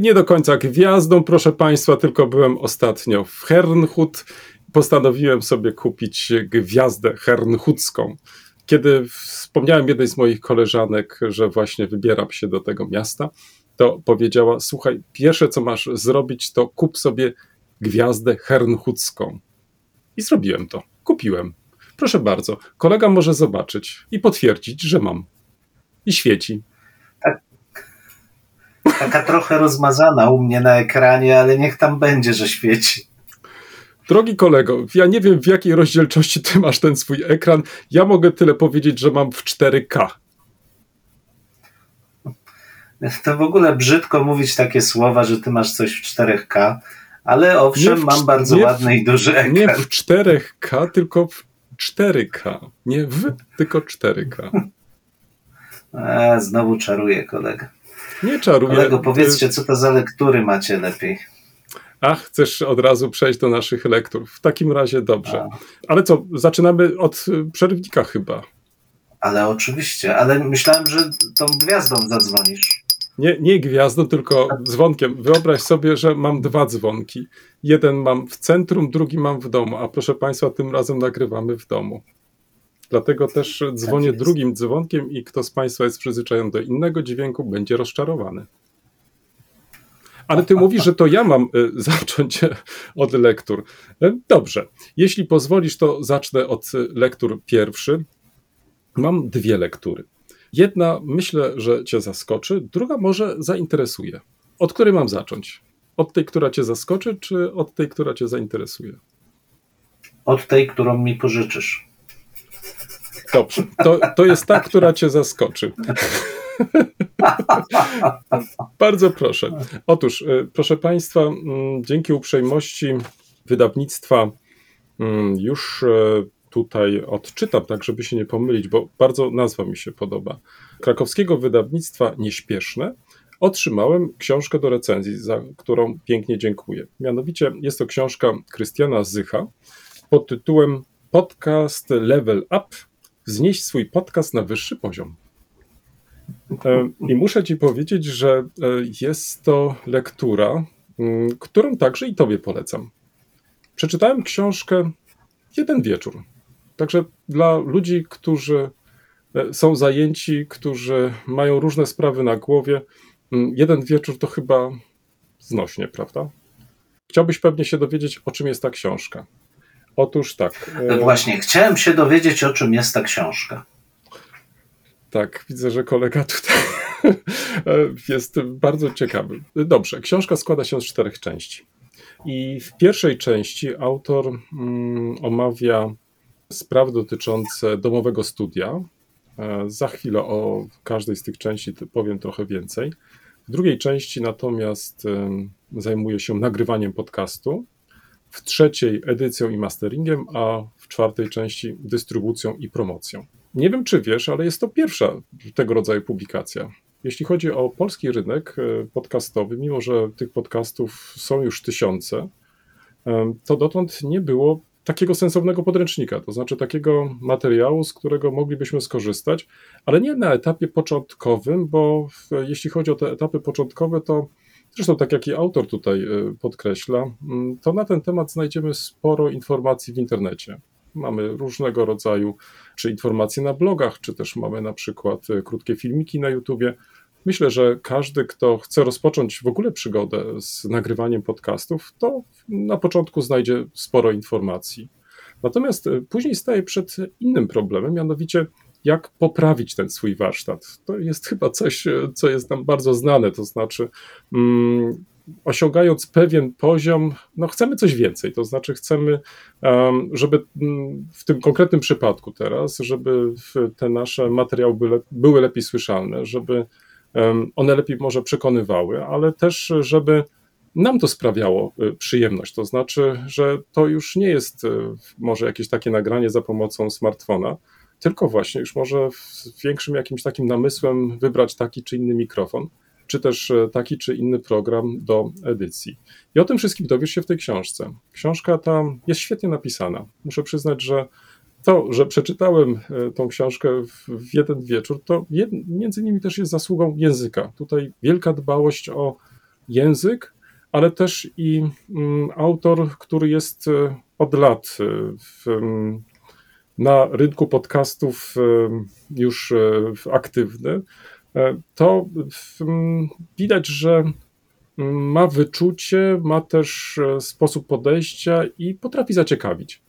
Nie do końca gwiazdą, proszę Państwa, tylko byłem ostatnio w Hernhut. Postanowiłem sobie kupić gwiazdę hernhucką. Kiedy wspomniałem jednej z moich koleżanek, że właśnie wybieram się do tego miasta, to powiedziała: Słuchaj, pierwsze co masz zrobić, to kup sobie gwiazdę hernhucką. I zrobiłem to. Kupiłem. Proszę bardzo, kolega może zobaczyć i potwierdzić, że mam. I świeci. Taka trochę rozmazana u mnie na ekranie, ale niech tam będzie, że świeci. Drogi kolego, ja nie wiem w jakiej rozdzielczości ty masz ten swój ekran. Ja mogę tyle powiedzieć, że mam w 4K. To w ogóle brzydko mówić takie słowa, że ty masz coś w 4K, ale owszem, w mam bardzo nie w- ładny i duży ekran. Nie w 4K, tylko w 4K. Nie w, tylko 4K. A, znowu czaruję kolega. Nie czaruję. Kolego, powiedzcie, co to za lektury macie lepiej. Ach, chcesz od razu przejść do naszych lektur. W takim razie dobrze. A. Ale co, zaczynamy od y, przerywnika chyba. Ale oczywiście, ale myślałem, że tą gwiazdą zadzwonisz. Nie, nie gwiazdą, tylko dzwonkiem. Wyobraź sobie, że mam dwa dzwonki. Jeden mam w centrum, drugi mam w domu, a proszę Państwa, tym razem nagrywamy w domu. Dlatego też dzwonię jest. drugim dzwonkiem i kto z Państwa jest przyzwyczajony do innego dźwięku, będzie rozczarowany. Ale ty mówisz, że to ja mam y, zacząć od lektur. Y, Dobrze. Jeśli pozwolisz, to zacznę od lektur pierwszy. Mam dwie lektury. Jedna myślę, że Cię zaskoczy, druga może zainteresuje. Od której mam zacząć? Od tej, która Cię zaskoczy, czy od tej, która Cię zainteresuje? Od tej, którą mi pożyczysz. Dobrze, to, to jest ta, która Cię zaskoczy. Bardzo proszę. Otóż, y, proszę Państwa, mm, dzięki uprzejmości wydawnictwa mm, już y, tutaj odczytam, tak żeby się nie pomylić, bo bardzo nazwa mi się podoba. Krakowskiego wydawnictwa Nieśpieszne otrzymałem książkę do recenzji, za którą pięknie dziękuję. Mianowicie jest to książka Krystiana Zycha pod tytułem Podcast Level Up wznieść swój podcast na wyższy poziom. E, I muszę Ci powiedzieć, że e, jest to lektura, mm, którą także i Tobie polecam. Przeczytałem książkę jeden wieczór. Także dla ludzi, którzy e, są zajęci, którzy mają różne sprawy na głowie, mm, jeden wieczór to chyba znośnie, prawda? Chciałbyś pewnie się dowiedzieć, o czym jest ta książka. Otóż tak. e, Właśnie, chciałem się dowiedzieć, o czym jest ta książka. Tak, widzę, że kolega tutaj jest bardzo ciekawy. Dobrze, książka składa się z czterech części. I w pierwszej części autor mm, omawia sprawy dotyczące domowego studia. E, Za chwilę o każdej z tych części powiem trochę więcej. W drugiej części natomiast zajmuje się nagrywaniem podcastu. W trzeciej edycją i masteringiem, a w czwartej części dystrybucją i promocją. Nie wiem, czy wiesz, ale jest to pierwsza tego rodzaju publikacja. Jeśli chodzi o polski rynek e, podcastowy, mimo że tych podcastów są już tysiące, em, to dotąd nie było takiego sensownego podręcznika, to znaczy takiego materiału, z którego moglibyśmy skorzystać, ale nie na etapie początkowym, bo jeśli chodzi o te etapy początkowe, to zresztą tak jak i autor tutaj e, podkreśla, mm, to na ten temat znajdziemy sporo informacji w internecie. Mamy różnego rodzaju, czy informacje na blogach, czy też mamy na przykład e, krótkie filmiki na YouTubie. Myślę, że każdy, kto chce rozpocząć w ogóle przygodę z nagrywaniem podcastów, to na początku znajdzie sporo informacji. Natomiast później staje przed innym problemem, mianowicie jak poprawić ten swój warsztat. To jest chyba coś, co jest nam bardzo znane, to znaczy mm, osiągając pewien poziom, no chcemy coś więcej, to znaczy chcemy, żeby mm, w tym konkretnym przypadku teraz, żeby te nasze materiały były, były lepiej słyszalne, żeby one lepiej może przekonywały, ale też, żeby nam to sprawiało y, przyjemność. To znaczy, że to już nie jest y, może jakieś takie nagranie za pomocą smartfona, tylko właśnie już może z większym jakimś takim namysłem wybrać taki czy inny mikrofon, czy też e, taki czy inny program do edycji. I o tym wszystkim dowiesz się w tej książce. Książka ta jest świetnie napisana. Muszę przyznać, że to, że przeczytałem e, tą książkę w jeden wieczór, to między innymi też jest zasługą języka. Tutaj wielka dbałość o język, ale też i mm, autor, który jest e, od lat w, mm, na rynku podcastów już aktywny, e, to widać, że ma wyczucie, ma też e, sposób podejścia i potrafi zaciekawić.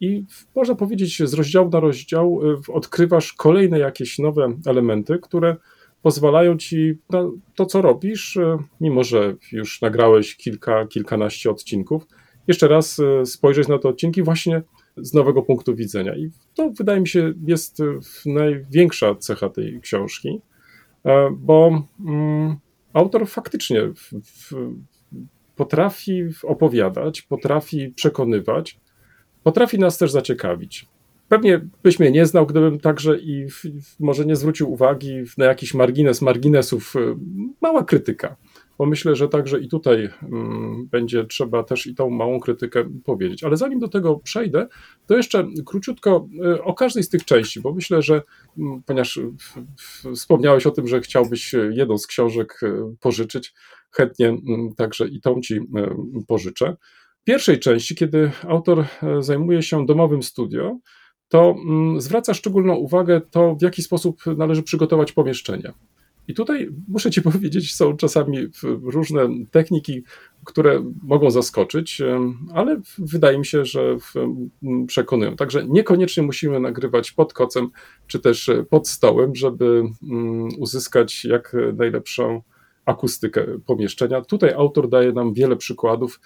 I można powiedzieć, z rozdziału na rozdział e, odkrywasz kolejne jakieś nowe elementy, które pozwalają ci na to, co robisz, mimo że już nagrałeś kilka, kilkanaście odcinków, jeszcze raz spojrzeć na te odcinki właśnie z nowego punktu widzenia. I to wydaje mi się jest największa cecha tej książki, e, bo mm, autor faktycznie potrafi opowiadać, potrafi przekonywać, potrafi nas też zaciekawić. Pewnie byś mnie nie znał, gdybym także i może nie zwrócił uwagi na jakiś margines marginesów. E, mała krytyka bo myślę, że także i tutaj mm, będzie trzeba też i tą małą krytykę powiedzieć. Ale zanim do tego przejdę, to jeszcze króciutko y, o każdej z tych części, bo myślę, że mm, ponieważ wspomniałeś o tym, że chciałbyś jedną z książek y, pożyczyć, chętnie mm, także i tą ci y, pożyczę. W pierwszej części, kiedy autor zajmuje się domowym studio, to zwraca szczególną uwagę to, w jaki sposób należy przygotować pomieszczenie. I tutaj muszę Ci powiedzieć, są czasami różne techniki, które mogą zaskoczyć, ale wydaje mi się, że przekonują. Także niekoniecznie musimy nagrywać pod kocem czy też pod stołem, żeby uzyskać jak najlepszą akustykę pomieszczenia. Tutaj autor daje nam wiele przykładów,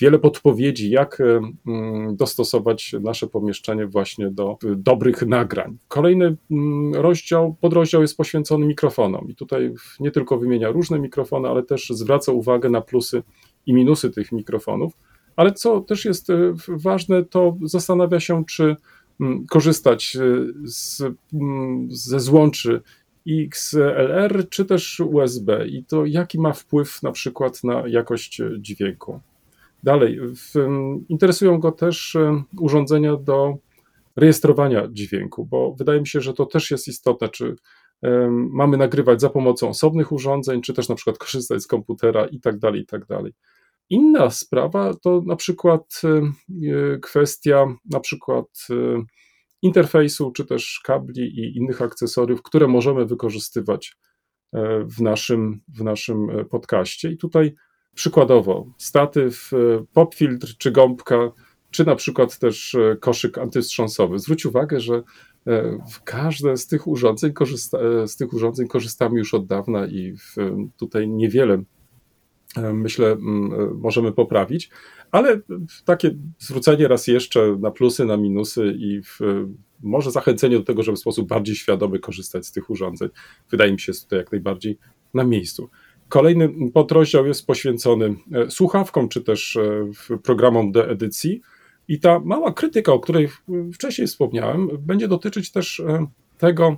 wiele podpowiedzi, jak e, mm, dostosować nasze pomieszczenie właśnie do dobrych nagrań. Kolejny mm, rozdział, podrozdział jest poświęcony mikrofonom i tutaj nie tylko wymienia różne mikrofony, ale też zwraca uwagę na plusy i minusy tych mikrofonów. Ale co też jest e, ważne, to zastanawia się, czy mm, korzystać e, z, ze złączy XLR czy też USB i to jaki ma wpływ na przykład na jakość dźwięku. Dalej, w, interesują go też e, urządzenia do rejestrowania dźwięku, bo wydaje mi się, że to też jest istotne, czy um, mamy nagrywać za pomocą osobnych urządzeń, czy też na przykład korzystać z komputera i tak dalej, i tak dalej. Inna sprawa to na przykład e, kwestia na przykład e, interfejsu, czy też kabli i innych akcesoriów, które możemy wykorzystywać e, w naszym, w naszym e, podcaście. I tutaj przykładowo statyw, e, popfiltr czy gąbka, czy na przykład też koszyk antywstrząsowy. Zwróć uwagę, że w każde z tych urządzeń, korzysta, z tych urządzeń korzystamy już od dawna i tutaj niewiele myślę możemy poprawić, ale takie zwrócenie raz jeszcze na plusy, na minusy i w, może zachęcenie do tego, żeby w sposób bardziej świadomy korzystać z tych urządzeń, wydaje mi się tutaj jak najbardziej na miejscu. Kolejny podrozdział jest poświęcony e, słuchawkom, czy też e, programom do edycji. I ta mała krytyka, o której wcześniej wspomniałem, będzie dotyczyć też e, tego,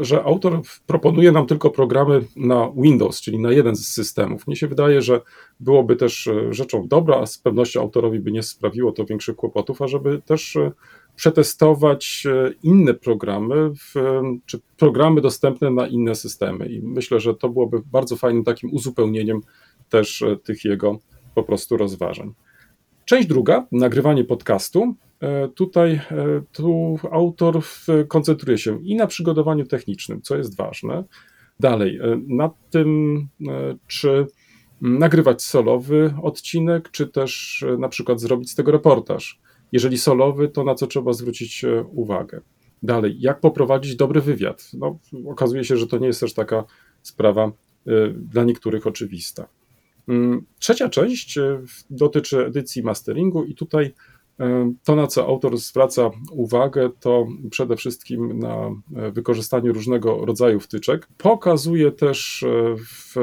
że autor proponuje nam tylko programy na Windows, czyli na jeden z systemów. Mnie się wydaje, że byłoby też e, rzeczą dobra, a z pewnością autorowi by nie sprawiło to większych kłopotów, ażeby też e, przetestować e, inne programy, w, czy programy dostępne na inne systemy. I myślę, że to byłoby bardzo fajnym takim uzupełnieniem też tych jego po prostu rozważań. Część druga, nagrywanie podcastu. E, tutaj e, tu autor koncentruje się i na przygotowaniu technicznym, co jest ważne. Dalej, e, nad tym, czy nagrywać solowy odcinek, czy też na przykład zrobić z tego reportaż. Jeżeli solowy, to na co trzeba zwrócić uwagę. Dalej, jak poprowadzić dobry wywiad? No, okazuje się, że to nie jest też taka sprawa dla niektórych oczywista. Mm, trzecia część e, dotyczy edycji masteringu, i tutaj to, na co autor zwraca uwagę, to przede wszystkim na wykorzystanie różnego rodzaju wtyczek. Pokazuje też, w,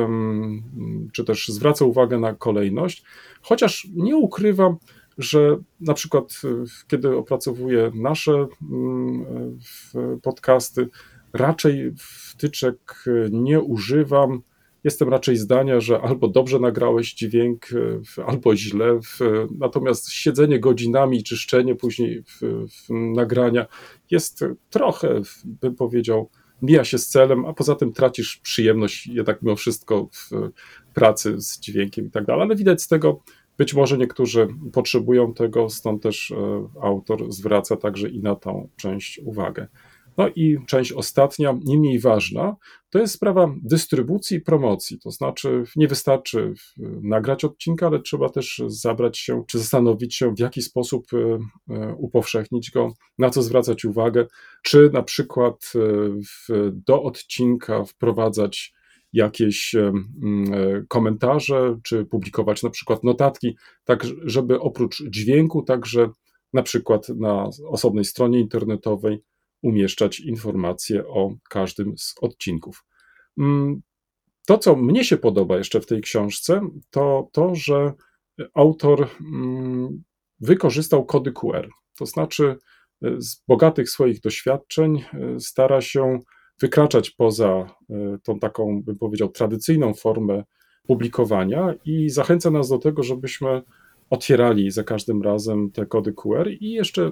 czy też zwraca uwagę na kolejność, chociaż nie ukrywam, że na przykład kiedy opracowuję nasze podcasty, raczej wtyczek nie używam Jestem raczej zdania, że albo dobrze nagrałeś dźwięk, e, albo źle. Natomiast siedzenie godzinami, czyszczenie później w, w nagrania jest trochę, bym powiedział, mija się z celem, a poza tym tracisz przyjemność jednak mimo wszystko w pracy z dźwiękiem i tak dalej. Ale widać z tego, być może niektórzy potrzebują tego, stąd też e, autor zwraca także i na tą część uwagę. No i część ostatnia, nie mniej ważna, to jest sprawa dystrybucji i promocji. To znaczy, nie wystarczy nagrać odcinka, ale trzeba też zabrać się, czy zastanowić się, w jaki sposób e, e, upowszechnić go, na co zwracać uwagę, czy na przykład e, do odcinka wprowadzać jakieś komentarze, czy publikować na przykład notatki, tak żeby oprócz dźwięku, także na przykład na osobnej stronie internetowej umieszczać informacje o każdym z odcinków. Mm, to, co mnie się podoba jeszcze w tej książce, to to, że autor mm, wykorzystał kody QR. To znaczy, e, z bogatych swoich doświadczeń e, stara się wykraczać poza e, tą taką, bym powiedział, tradycyjną formę publikowania i zachęca nas do tego, żebyśmy otwierali za każdym razem te kody QR i jeszcze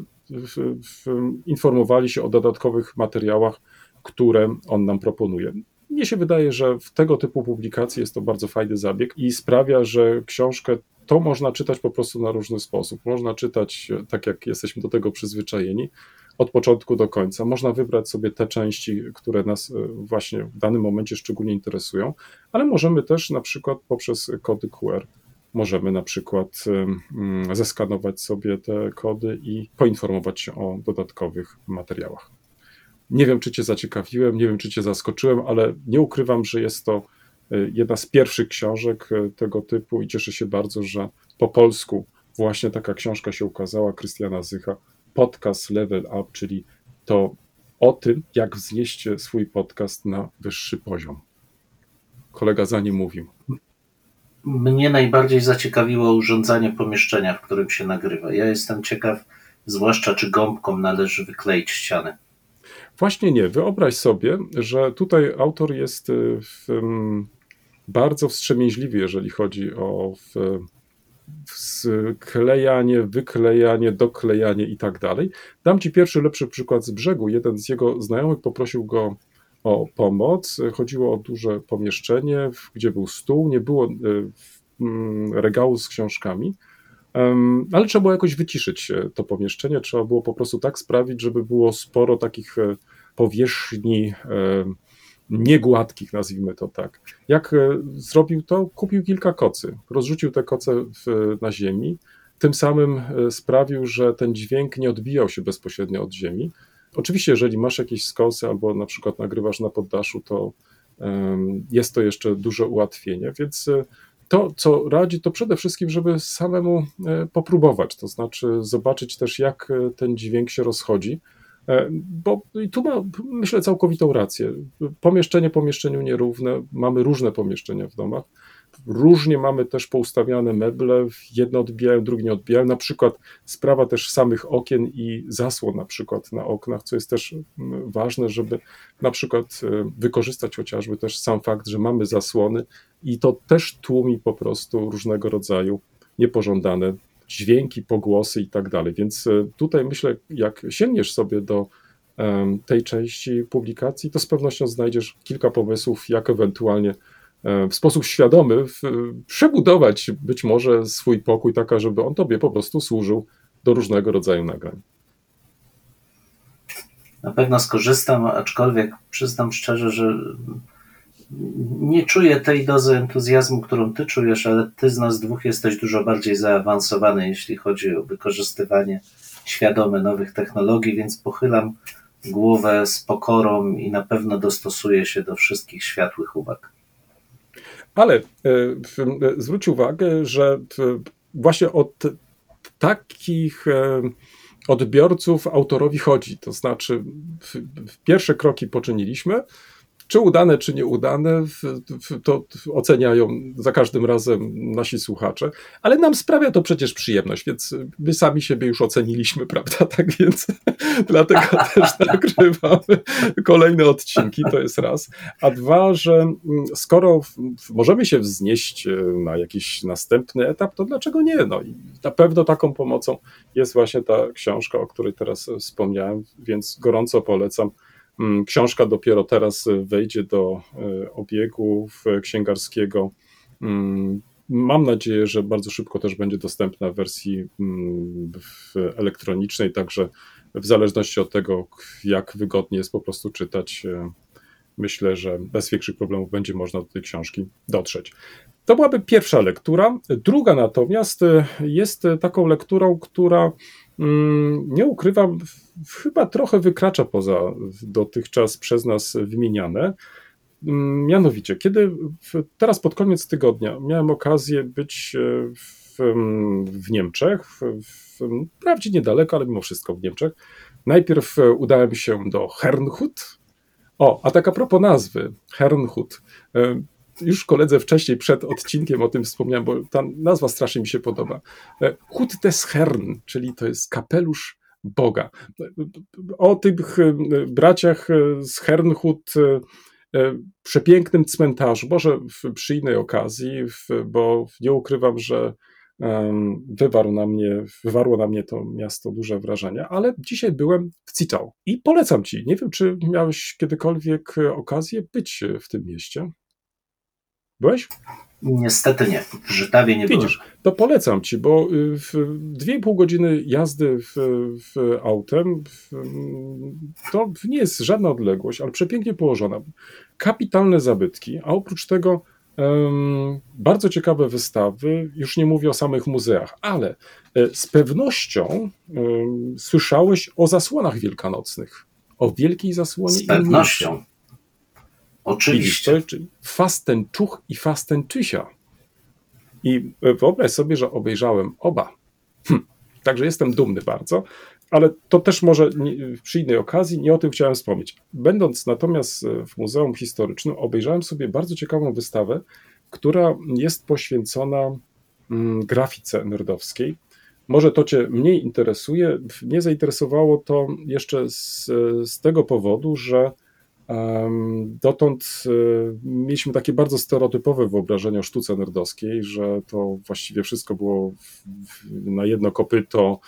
informowali się o dodatkowych materiałach, które on nam proponuje. Mnie się wydaje, że w tego typu publikacji jest to bardzo fajny zabieg i sprawia, że książkę to można czytać po prostu na różny sposób. Można czytać tak, jak jesteśmy do tego przyzwyczajeni, od początku do końca. Można wybrać sobie te części, które nas e, właśnie w danym momencie szczególnie interesują, ale możemy też na przykład poprzez kody QR możemy na przykład mm, zeskanować sobie te kody i poinformować się o dodatkowych materiałach. Nie wiem, czy Cię zaciekawiłem, nie wiem, czy Cię zaskoczyłem, ale nie ukrywam, że jest to y, jedna z pierwszych książek y, tego typu i cieszę się bardzo, że po polsku właśnie taka książka się ukazała, Krystiana Zycha, podcast Level Up, czyli to o tym, jak wznieść swój podcast na wyższy poziom. Kolega za nim mówił. Mnie najbardziej zaciekawiło urządzanie pomieszczenia, w którym się nagrywa. Ja jestem ciekaw, zwłaszcza czy gąbką należy wykleić ściany. Właśnie nie. Wyobraź sobie, że tutaj autor jest y, w, bardzo wstrzemięźliwy, jeżeli chodzi o w, sklejanie, wyklejanie, doklejanie i tak dalej. Dam Ci pierwszy lepszy przykład z brzegu. Jeden z jego znajomych poprosił go o pomoc. Chodziło o duże pomieszczenie, gdzie był stół, nie było y, mm, regału z książkami, ale trzeba było jakoś wyciszyć e, to pomieszczenie. Trzeba było po prostu tak sprawić, żeby było sporo takich e, powierzchni niegładkich, nazwijmy to tak. Jak e, zrobił to? Kupił kilka kocy, rozrzucił te koce w, na ziemi, tym samym sprawił, że ten dźwięk nie odbijał się bezpośrednio od ziemi, Oczywiście, jeżeli masz jakieś skosy albo na przykład nagrywasz na poddaszu, to jest to jeszcze duże ułatwienie, więc e, to, co radzi, to przede wszystkim, żeby samemu e, popróbować, to znaczy zobaczyć też, jak e, ten dźwięk się rozchodzi, bo i tu ma, myślę, całkowitą rację. Pomieszczenie pomieszczeniu nierówne, mamy różne pomieszczenia w domach, Różnie mamy też poustawiane meble, jedne odbijają, drugie nie odbijają. Na przykład sprawa też samych okien i zasłon na przykład na oknach, co jest też mm, ważne, żeby na przykład e, wykorzystać chociażby też sam fakt, że mamy zasłony i to też tłumi po prostu różnego rodzaju niepożądane dźwięki, pogłosy i tak dalej. Więc e, tutaj myślę, jak sięgniesz sobie do tej części publikacji, to z pewnością znajdziesz kilka pomysłów, jak ewentualnie w sposób świadomy przebudować być może swój pokój taka, żeby on tobie po prostu służył do różnego rodzaju nagrań. Na pewno skorzystam, aczkolwiek przyznam szczerze, że nie czuję tej dozy entuzjazmu, którą ty czujesz, ale ty z nas dwóch jesteś dużo bardziej zaawansowany, jeśli chodzi o wykorzystywanie świadomy nowych technologii, więc pochylam głowę z pokorą i na pewno dostosuję się do wszystkich światłych uwag. Ale e, e, zwróć uwagę, że właśnie od takich e, odbiorców autorowi chodzi. To znaczy, pierwsze kroki poczyniliśmy. Czy udane, czy nieudane, to oceniają za każdym razem nasi słuchacze, ale nam sprawia to przecież przyjemność, więc my sami siebie już oceniliśmy, prawda? Tak więc dlatego też nagrywamy kolejne odcinki, to jest raz. A dwa, że mm, skoro możemy się wznieść e, na jakiś następny etap, to dlaczego nie? No i na pewno taką pomocą jest właśnie ta książka, o której teraz wspomniałem, więc gorąco polecam. Mm, Książka dopiero teraz e, wejdzie do e, obiegu księgarskiego. Mm, Mam nadzieję, że bardzo szybko też będzie dostępna w wersji mm, elektronicznej, także w zależności od tego, jak wygodnie jest po prostu czytać, e, myślę, że bez większych problemów będzie można do tej książki dotrzeć. To byłaby pierwsza lektura. Druga natomiast jest taką lekturą, która nie ukrywam, chyba trochę wykracza poza dotychczas przez nas wymieniane. Mm, Mianowicie, kiedy teraz pod koniec tygodnia miałem okazję być e, w, mm, w Niemczech, w, w, wprawdzie niedaleko, ale mimo wszystko w Niemczech. Najpierw e, udałem się do Hernhut. O, a tak a propos nazwy, Hernhut. Już koledze wcześniej przed odcinkiem o tym wspomniałem, bo ta nazwa strasznie mi się podoba. E, Hut des Herrn, czyli to jest kapelusz Boga. O tych e, braciach e, z Hernhut przepięknym cmentarzu, może przy innej okazji, bo nie ukrywam, że wywarł na mnie, wywarło na mnie to miasto duże wrażenie, ale dzisiaj byłem w Zittau i polecam ci. Nie wiem, czy miałeś kiedykolwiek okazję być w tym mieście? Byłeś? Niestety nie, w Żytawie nie Widzisz, to polecam ci, bo y, w 2,5 godziny jazdy w, w autem w, to nie jest żadna odległość, ale przepięknie położona. Kapitalne zabytki, a oprócz tego em, bardzo ciekawe wystawy, już nie mówię o samych muzeach, ale e, z pewnością em, słyszałeś o zasłonach wielkanocnych, o wielkiej zasłonie Z pewnością. Oczywiście. czyli Fastentuch i Fastentysia. I wyobraź sobie, że obejrzałem oba. Hm. Także jestem dumny bardzo, ale to też może nie, przy innej okazji, nie o tym chciałem wspomnieć. Będąc natomiast w Muzeum Historycznym, obejrzałem sobie bardzo ciekawą wystawę, która jest poświęcona mm, grafice nerdowskiej. Może to Cię mniej interesuje. Mnie zainteresowało to jeszcze z, z tego powodu, że Dotąd e, mieliśmy takie bardzo stereotypowe wyobrażenie o sztuce nerdowskiej, że to właściwie wszystko było na jedno kopyto,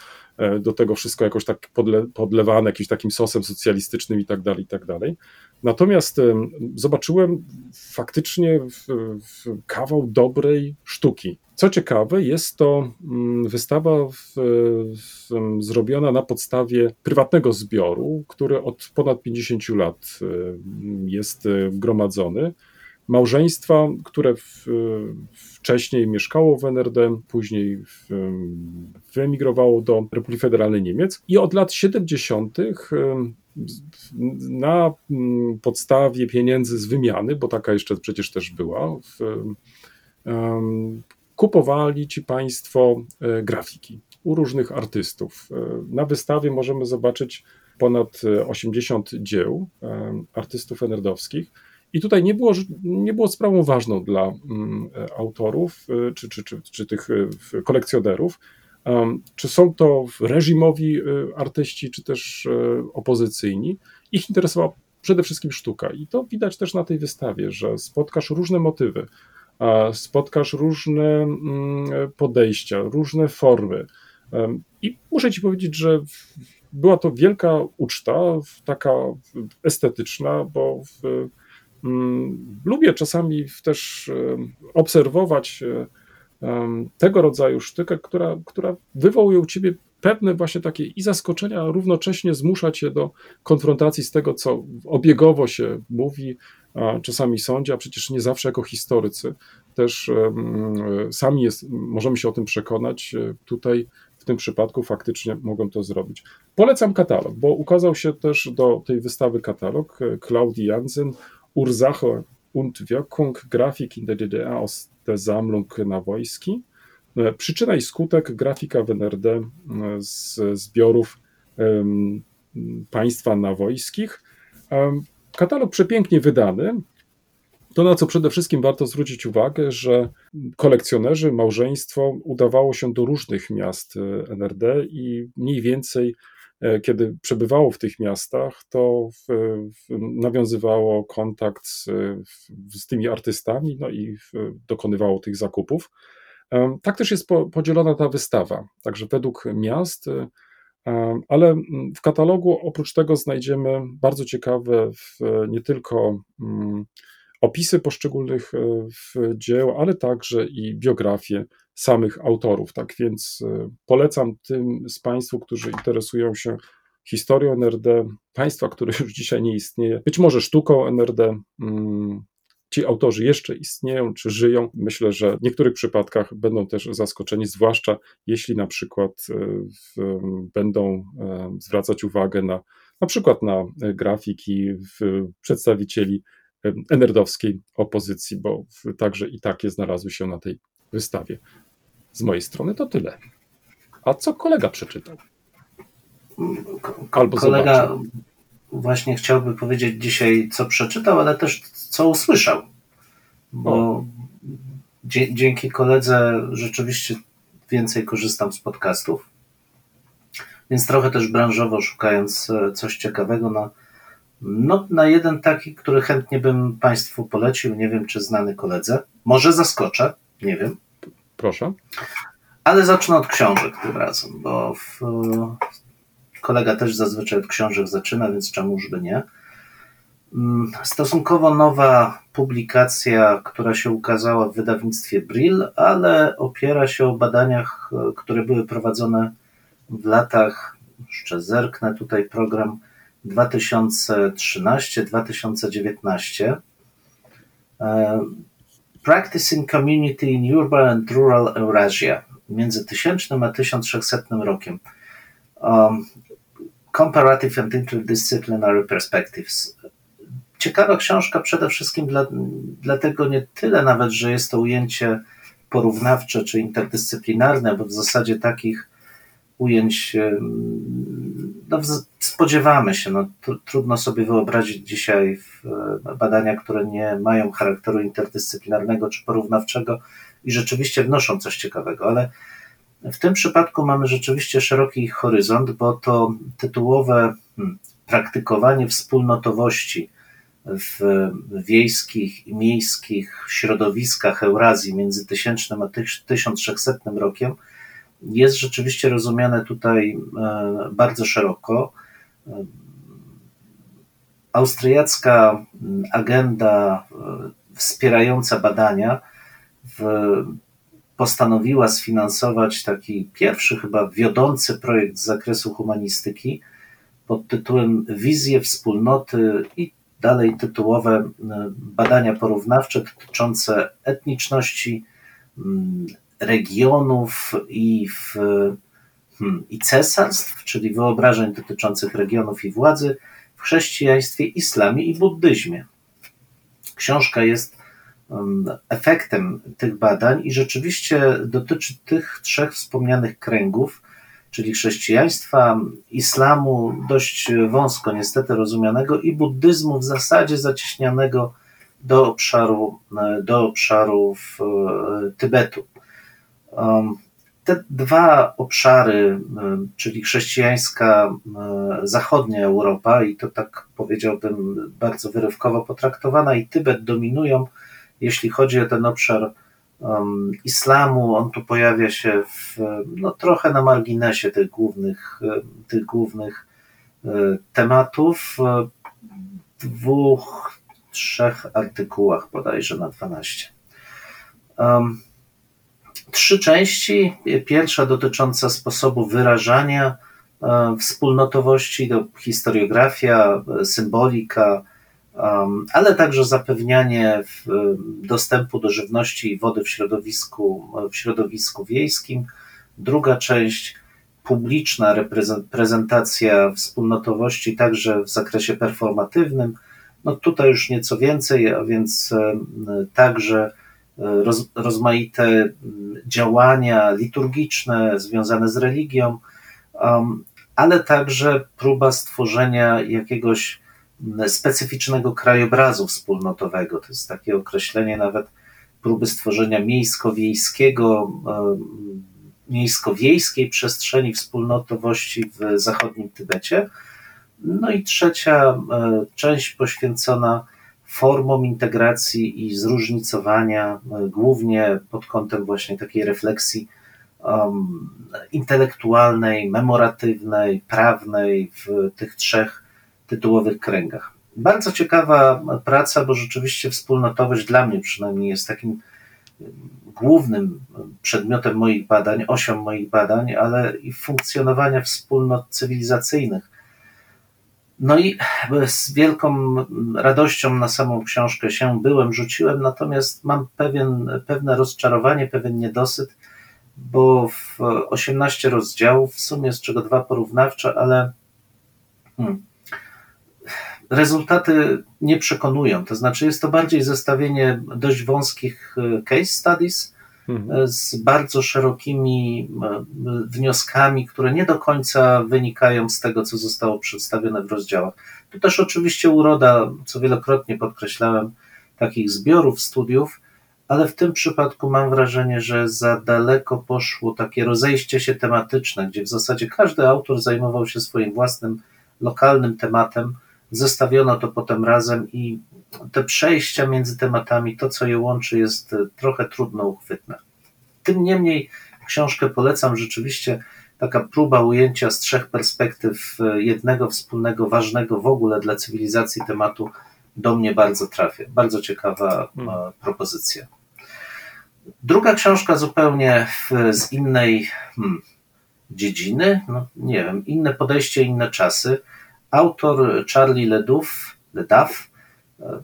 do tego wszystko jakoś tak podle, podlewane jakimś takim sosem socjalistycznym i tak dalej, i tak dalej. Natomiast em, zobaczyłem faktycznie kawał dobrej sztuki. Co ciekawe, jest to mm, wystawa w, w, zrobiona na podstawie prywatnego zbioru, który od ponad 50 lat jest y, gromadzony. Małżeństwa, które w, wcześniej mieszkało w NRD, później w, wyemigrowało do Republiki Federalnej Niemiec i od lat 70. y, na podstawie pieniędzy z wymiany, bo taka jeszcze przecież też była, w, kupowali ci państwo e, grafiki u różnych artystów. E, Na wystawie możemy zobaczyć ponad e, 80 dzieł e, artystów enerdowskich. I tutaj nie było, nie było sprawą ważną dla mm, autorów e, czy, czy, czy, czy tych e, kolekcjonerów, em, czy są to reżimowi e, artyści, czy też opozycyjni. Ich interesowała przede wszystkim sztuka. I to widać też na tej wystawie, że spotkasz różne motywy spotkasz różne mm, podejścia, różne formy. Em, I muszę Ci powiedzieć, że była to wielka uczta, taka estetyczna, bo lubię czasami też obserwować e, tego rodzaju sztukę, która, która wywołuje u Ciebie pewne właśnie takie i zaskoczenia, a równocześnie zmusza Cię do konfrontacji z tego, co obiegowo się mówi, a czasami sądzi, a przecież nie zawsze jako historycy też sami jest, możemy się o tym przekonać. E, Tutaj w tym przypadku faktycznie mogą to zrobić. Polecam katalog, bo ukazał się też do tej wystawy katalog Claudii Jansen, Ursache und Wirkung Grafik in der DDR aus der Sammlung Nawojski. Przyczyna i skutek grafika w NRD z zbiorów państwa nawojskich. Um, katalog przepięknie wydany, to, na co przede wszystkim warto zwrócić uwagę, że kolekcjonerzy, małżeństwo udawało się do różnych miast e, NRD i mniej więcej, e, kiedy przebywało w tych miastach, to w, w, nawiązywało kontakt z, z, tymi artystami no i dokonywało tych zakupów. Tak też jest po, podzielona ta wystawa. Także według miast e, ale w katalogu oprócz tego znajdziemy bardzo ciekawe nie tylko mm, opisy poszczególnych e, dzieł, ale także i biografie samych autorów. Tak więc e, polecam tym z Państwu, którzy interesują się historią NRD, państwa, które już dzisiaj nie istnieje, być może sztuką NRD. Mm, ci autorzy jeszcze istnieją, czy żyją. Myślę, że w niektórych przypadkach będą też zaskoczeni, zwłaszcza jeśli na przykład e, będą zwracać uwagę na na przykład na grafiki przedstawicieli enerdowskiej opozycji, bo także i takie znalazły się na tej wystawie. Z mojej strony to tyle. A co kolega przeczytał? Albo kolega zobaczył. właśnie chciałby powiedzieć dzisiaj, co przeczytał, ale też co usłyszał. Bo dzięki koledze rzeczywiście więcej korzystam z podcastów. Więc trochę też branżowo szukając e, coś ciekawego, no, no, na jeden taki, który chętnie bym Państwu polecił, nie wiem czy znany koledze. Może zaskoczę, nie wiem. Proszę. Ale zacznę od książek tym razem, bo w, kolega też zazwyczaj od książek zaczyna, więc czemuż by nie. Mm, stosunkowo nowa publikacja, która się ukazała w wydawnictwie Brill, ale opiera się o badaniach, które były prowadzone w latach, jeszcze zerknę tutaj program 2013-2019 e, Practicing Community in Urban and Rural Eurasia między 1000 a 1300 rokiem. Um, Comparative and Interdisciplinary Perspectives. Ciekawa książka przede wszystkim dla, dlatego nie tyle nawet, że jest to ujęcie porównawcze czy interdyscyplinarne, bo w zasadzie takich ujęć no, spodziewamy się. No, trudno sobie wyobrazić dzisiaj e, badania, które nie mają charakteru interdyscyplinarnego czy porównawczego i rzeczywiście wnoszą coś ciekawego, ale w tym przypadku mamy rzeczywiście szeroki horyzont, bo to tytułowe hmm, praktykowanie wspólnotowości w wiejskich i miejskich środowiskach Eurazji między 1000 a 1300 rokiem jest rzeczywiście rozumiane tutaj e, bardzo szeroko. E, austriacka agenda e, wspierająca badania w, postanowiła sfinansować taki pierwszy, chyba wiodący projekt z zakresu humanistyki pod tytułem Wizje wspólnoty i dalej tytułowe badania porównawcze dotyczące etniczności, regionów i, w, hmm, i cesarstw, czyli wyobrażeń dotyczących regionów i władzy w chrześcijaństwie, islamie i buddyzmie. Książka jest um, efektem tych badań i rzeczywiście dotyczy tych trzech wspomnianych kręgów, czyli chrześcijaństwa, islamu dość wąsko niestety rozumianego i buddyzmu w zasadzie zacieśnianego do obszaru, do obszarów e, Tybetu. Te dwa obszary, czyli chrześcijańska zachodnia Europa, i to tak powiedziałbym bardzo wyrywkowo potraktowana, i Tybet dominują, jeśli chodzi o ten obszar um, islamu. On tu pojawia się w, no, trochę na marginesie tych głównych, tych głównych e, tematów. W dwóch, trzech artykułach bodajże na 12. Um, trzy części. Pierwsza dotycząca sposobu wyrażania e, wspólnotowości, to historiografia, symbolika, ale także zapewnianie dostępu do żywności i wody w środowisku, w środowisku wiejskim. Druga część publiczna prezentacja wspólnotowości także w zakresie performatywnym. No tutaj już nieco więcej, a więc także roz, rozmaite działania liturgiczne związane z religią, ale także próba stworzenia jakiegoś specyficznego krajobrazu wspólnotowego. To jest takie określenie nawet próby stworzenia miejsko-wiejskiego, miejsko-wiejskiej przestrzeni wspólnotowości w zachodnim Tybecie. No i trzecia e, część poświęcona formom integracji i zróżnicowania, e, głównie pod kątem właśnie takiej refleksji um, intelektualnej, memoratywnej, prawnej w tych trzech tytułowych kręgach. Bardzo ciekawa praca, bo rzeczywiście wspólnotowość dla mnie przynajmniej jest takim głównym przedmiotem moich badań, osią moich badań, ale i funkcjonowania wspólnot cywilizacyjnych. No i z wielką radością na samą książkę się byłem, rzuciłem, natomiast mam pewien, pewne rozczarowanie, pewien niedosyt, bo w 18 rozdziałów, w sumie z czego dwa porównawcze, ale hmm, rezultaty nie przekonują. To znaczy, jest to bardziej zestawienie dość wąskich e, case studies z bardzo szerokimi e, wnioskami, które nie do końca wynikają z tego, co zostało przedstawione w rozdziałach. Tu też oczywiście uroda, co wielokrotnie podkreślałem, takich zbiorów studiów, ale w tym przypadku mam wrażenie, że za daleko poszło takie rozejście się tematyczne, gdzie w zasadzie każdy autor zajmował się swoim własnym lokalnym tematem zestawiono to potem razem i te przejścia między tematami, to co je łączy, jest trochę trudno uchwytne. Tym niemniej książkę polecam rzeczywiście taka próba ujęcia z trzech perspektyw jednego wspólnego, ważnego w ogóle dla cywilizacji tematu do mnie bardzo trafia. Bardzo ciekawa hmm. propozycja. Druga książka zupełnie z innej hmm, dziedziny, no nie wiem, inne podejście, inne czasy Autor Charlie Leduff, e,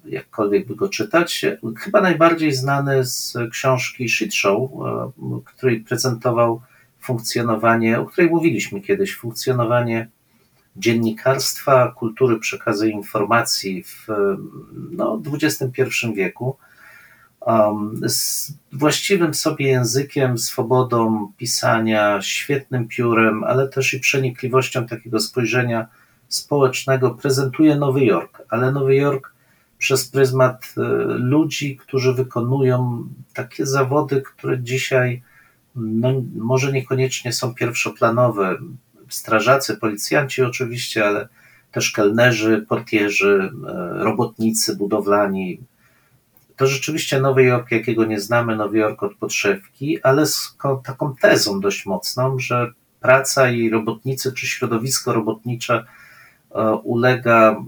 jakkolwiek by go czytać, chyba najbardziej znany z książki Shit Show, e, której prezentował funkcjonowanie, o której mówiliśmy kiedyś, funkcjonowanie dziennikarstwa, kultury przekazu informacji w no, XXI wieku. Um, z właściwym sobie językiem, swobodą pisania, świetnym piórem, ale też i przenikliwością takiego spojrzenia społecznego prezentuje Nowy Jork, ale Nowy Jork przez pryzmat e, ludzi, którzy wykonują takie zawody, które dzisiaj no, może niekoniecznie są pierwszoplanowe. Strażacy, policjanci oczywiście, ale też kelnerzy, portierzy, e, robotnicy budowlani. To rzeczywiście Nowy Jork, jakiego nie znamy, Nowy Jork od podszewki, ale z taką tezą dość mocną, że praca i robotnicy, czy środowisko robotnicze E, ulega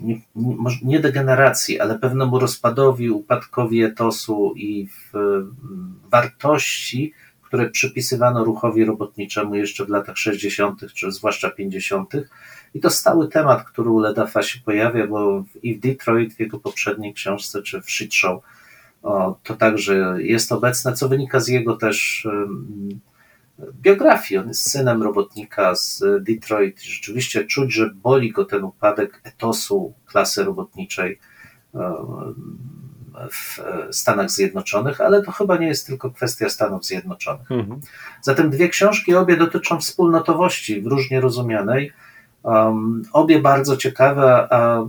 nie, nie, nie degeneracji, ale pewnemu rozpadowi, upadkowi etosu i w, wartości, które przypisywano ruchowi robotniczemu jeszcze w latach 60., czy zwłaszcza 50. I to stały temat, który u Ledafa się pojawia, bo i w Detroit, w jego poprzedniej książce, czy w Shit Show, o, to także jest obecne, co wynika z jego też biografii. On jest synem robotnika z Detroit. Rzeczywiście czuć, że boli go ten upadek etosu klasy robotniczej w Stanach Zjednoczonych, ale to chyba nie jest tylko kwestia Stanów Zjednoczonych. Mhm. Zatem dwie książki, obie dotyczą wspólnotowości w różnie rozumianej. Um, obie bardzo ciekawe, a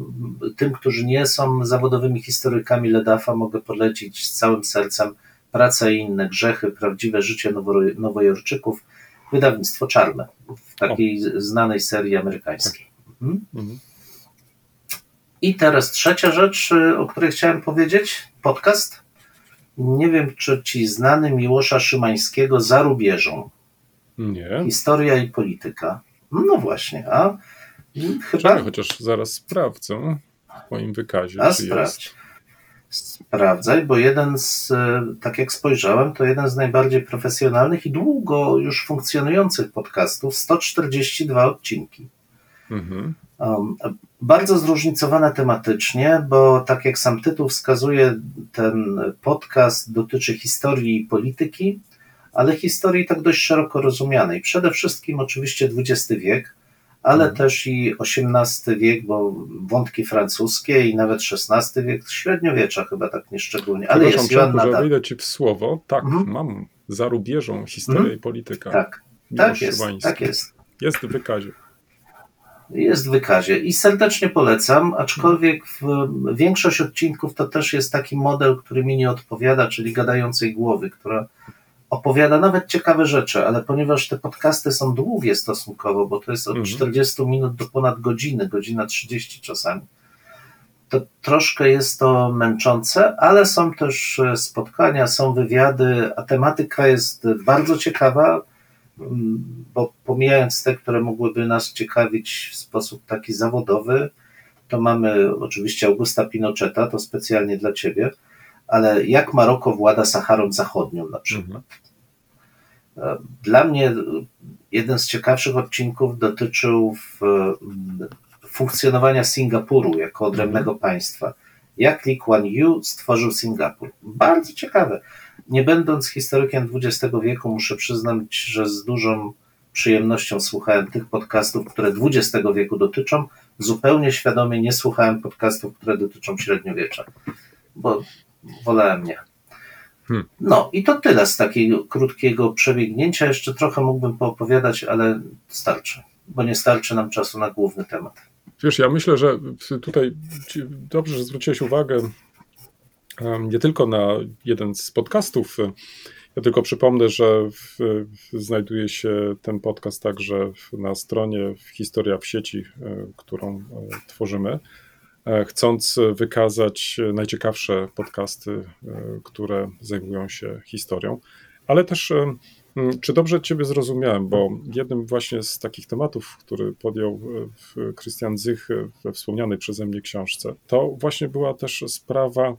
tym, którzy nie są zawodowymi historykami Ledafa, mogę polecić z całym sercem Praca i inne grzechy, prawdziwe życie nowo, nowojorczyków, wydawnictwo Czarne w takiej o. znanej serii amerykańskiej. Mhm. Mhm. I teraz trzecia rzecz, y, o której chciałem powiedzieć, podcast. Nie wiem, czy ci znany Miłosza Szymańskiego za rubieżą. Nie. Historia i polityka. No właśnie, a chyba... chociaż zaraz sprawdzę w moim wykazie, a sprawdź. jest sprawdzaj, bo jeden z, e, tak jak spojrzałem, to jeden z najbardziej profesjonalnych i długo już funkcjonujących podcastów, 142 odcinki. Mhm. Um, bardzo zróżnicowane tematycznie, bo tak jak sam tytuł wskazuje, ten podcast dotyczy historii i polityki, ale historii tak dość szeroko rozumianej. Przede wszystkim oczywiście XX wiek, ale Mhm. też i XVIII wiek, bo wątki francuskie i nawet XVI wiek, średniowiecza chyba tak nieszczególnie, ale jest Joanna Dark. wejdę ci w słowo. Tak, Mhm. mam za rubieżą historię Mhm. i politykę. Tak, Miłosz tak jest, tak jest. Jest w wykazie. Jest w wykazie i serdecznie polecam, aczkolwiek większość odcinków to też jest taki model, który mi nie odpowiada, czyli gadającej głowy, która opowiada nawet ciekawe rzeczy, ale ponieważ te podcasty są długie stosunkowo, bo to jest od Mhm. 40 minut do ponad godziny, godzina 30 czasami, to troszkę jest to męczące, ale są też e, spotkania, są wywiady, a tematyka jest bardzo ciekawa, mm, bo pomijając te, które mogłyby nas ciekawić w sposób taki zawodowy, to mamy oczywiście Augusta Pinocheta, to specjalnie dla ciebie, ale jak Maroko włada Saharą Zachodnią na przykład. Mhm. Dla mnie jeden z ciekawszych odcinków dotyczył funkcjonowania Singapuru jako odrębnego państwa. Jak Lee Kuan Yew stworzył Singapur. Bardzo ciekawe. Nie będąc historykiem XX wieku, muszę przyznać, że z dużą przyjemnością słuchałem tych podcastów, które XX wieku dotyczą. Zupełnie świadomie nie słuchałem podcastów, które dotyczą średniowiecza, bo wolałem nie. Hmm. No i to tyle z takiego krótkiego przebiegnięcia. Jeszcze trochę mógłbym poopowiadać, ale starczy, bo nie starczy nam czasu na główny temat. Wiesz, ja myślę, że tutaj dobrze, że zwróciłeś uwagę nie tylko na jeden z podcastów. Ja tylko przypomnę, że w, w, znajduje się ten podcast także na stronie Historia w sieci, e, którą e, tworzymy, chcąc wykazać najciekawsze podcasty, e, które zajmują się historią, ale też e, Czy dobrze Ciebie zrozumiałem? Bo jednym właśnie z takich tematów, który podjął e, Krystian Zych e, we wspomnianej przeze mnie książce, to właśnie była też sprawa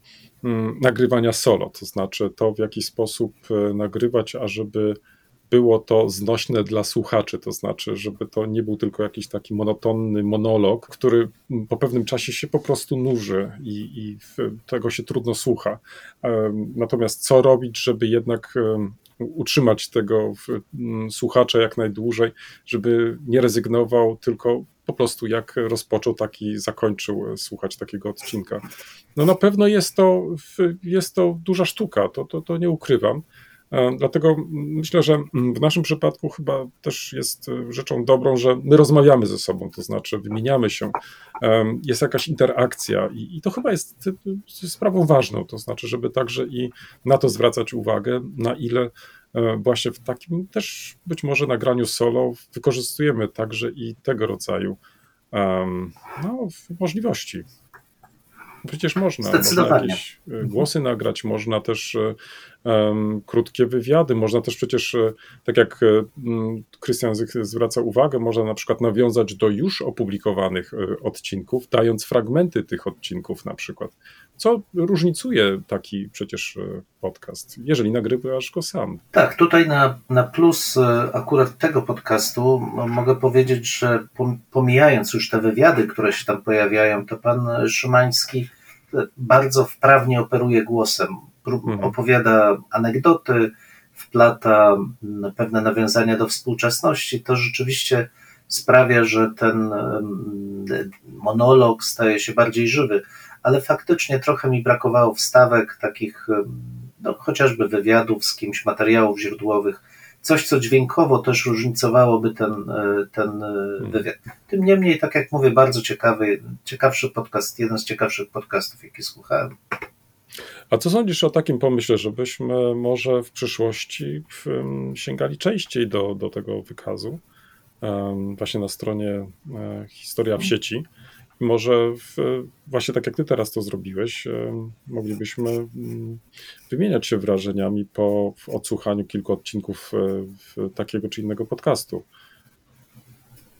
nagrywania solo, to znaczy to, w jaki sposób e, nagrywać, ażeby było to znośne dla słuchaczy, to znaczy, żeby to nie był tylko jakiś taki monotonny monolog, który po pewnym czasie się po prostu nuży i, i tego się trudno słucha. Natomiast co robić, żeby jednak utrzymać tego słuchacza jak najdłużej, żeby nie rezygnował, tylko po prostu jak rozpoczął, taki zakończył e, słuchać takiego odcinka. No na pewno jest to, jest to duża sztuka, to, to, to nie ukrywam. E, Dlatego myślę, że mm, w naszym przypadku chyba też jest e, rzeczą dobrą, że my rozmawiamy ze sobą, to znaczy wymieniamy się, em, jest jakaś interakcja i, to chyba jest e, sprawą ważną, to znaczy, żeby także i na to zwracać uwagę, na ile e, właśnie w takim też być może nagraniu solo wykorzystujemy także i tego rodzaju no, możliwości. Przecież można, można Zdecydowanie. jakieś e, głosy nagrać, można też em, krótkie wywiady, można też przecież, e, tak jak Krystian Zych zwraca uwagę, można na przykład nawiązać do już opublikowanych odcinków, dając fragmenty tych odcinków na przykład. Co różnicuje taki przecież e, podcast, jeżeli nagrywasz go sam. Tak, tutaj na, na plus e, akurat tego podcastu mogę powiedzieć, że pom- pomijając już te wywiady, które się tam pojawiają, to pan Szymański e, bardzo wprawnie operuje głosem. Mhm. Opowiada anegdoty, wplata pewne nawiązania do współczesności. To rzeczywiście sprawia, że ten monolog staje się bardziej żywy, ale faktycznie trochę mi brakowało wstawek takich no, chociażby wywiadów z kimś, materiałów źródłowych, coś, co dźwiękowo też różnicowałoby ten, e, ten e, wywiad. Tym niemniej, tak jak mówię, bardzo ciekawy, ciekawszy podcast, jeden z ciekawszych podcastów, jaki słuchałem. A co sądzisz o takim pomyśle, żebyśmy może w przyszłości sięgali częściej do, do tego wykazu, właśnie na stronie e, Historia w sieci? Może w, właśnie tak jak ty teraz to zrobiłeś, em, moglibyśmy mm, wymieniać się wrażeniami po odsłuchaniu kilku odcinków e, takiego czy innego podcastu.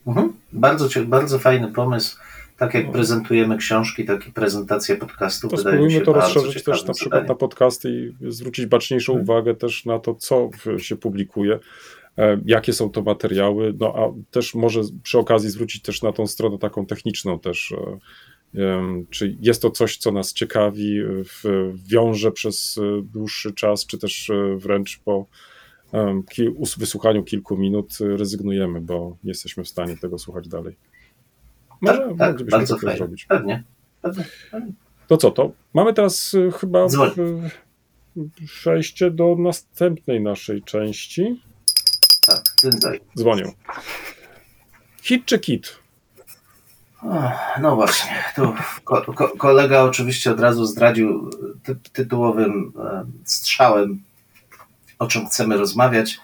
Mhm. Bardzo, bardzo fajny pomysł. Tak jak No. prezentujemy książki, tak i prezentacja podcastów To spróbujmy to rozszerzyć też na przykład na podcasty i zwrócić baczniejszą Mhm. uwagę też na to, co się publikuje, e, jakie są to materiały, no a też może przy okazji zwrócić też na tą stronę taką techniczną też, e, czy jest to coś, co nas ciekawi, wiąże przez e, dłuższy czas, czy też e, wręcz po wysłuchaniu kilku minut rezygnujemy, bo nie jesteśmy w stanie tego słuchać dalej. Może tak, tak, moglibyśmy bardzo fajnie. zrobić. Pewnie. pewnie. pewnie. To co to? Mamy teraz chyba Dzwoń. przejście do następnej naszej części. Tak, dzwoń. Dzwonię. Hit czy kit? No właśnie, tu ko ko kolega oczywiście od razu zdradził ty tytułowym e, strzałem, o czym chcemy rozmawiać.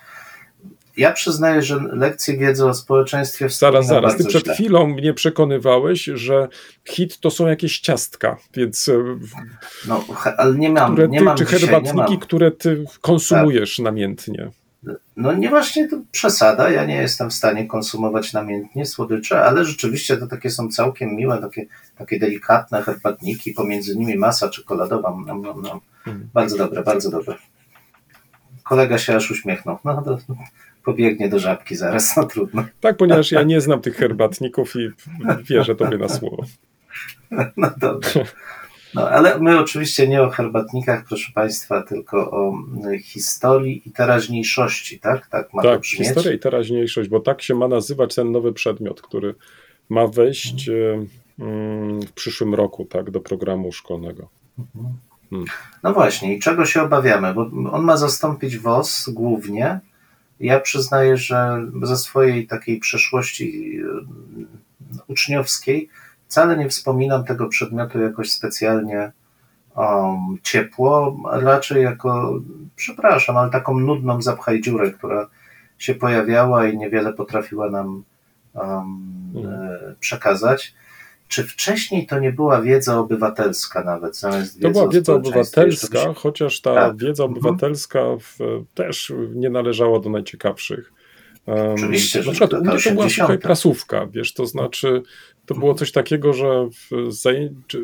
Ja przyznaję, że lekcje wiedzy o społeczeństwie Zaraz, wspominam zaraz. Ty przed źle. chwilą mnie przekonywałeś, że hit to są jakieś ciastka, więc y, No, ale nie mam, które nie ty, mam czy dzisiaj, nie herbatniki, które ty konsumujesz namiętnie. No nie właśnie to przesada, ja nie jestem w stanie konsumować namiętnie słodycze, ale rzeczywiście to takie są całkiem miłe, takie, takie delikatne herbatniki, pomiędzy nimi masa czekoladowa. No, no, no. Mhm. Bardzo dobre, bardzo dobre. Kolega się aż uśmiechnął. No to pobiegnie do żabki zaraz, no trudno. Tak, ponieważ ja nie znam tych herbatników i wierzę tobie na słowo. No dobrze. No, ale my oczywiście nie o herbatnikach, proszę Państwa, tylko o mm, historii i teraźniejszości, tak? Tak ma to Tak, historia i teraźniejszość, bo tak się ma nazywać ten nowy przedmiot, który ma wejść e, mm, w przyszłym roku, tak, do programu szkolnego. No właśnie, i czego się obawiamy? Bo on ma zastąpić WOS głównie. Ja przyznaję, że ze swojej takiej przeszłości e, uczniowskiej wcale nie wspominam tego przedmiotu jakoś specjalnie um, ciepło, raczej jako, przepraszam, ale taką nudną zapchaj dziurę, która się pojawiała i niewiele potrafiła nam um, e, przekazać. Czy wcześniej to nie była wiedza obywatelska nawet, zamiast To była wiedza obywatelska, się- chociaż ta Tak. wiedza Mhm. obywatelska w, też nie należała do najciekawszych. Um, Oczywiście, na że przykład to mnie to była 80. słuchaj, prasówka, wiesz, to znaczy to było coś takiego, że w zajęciu,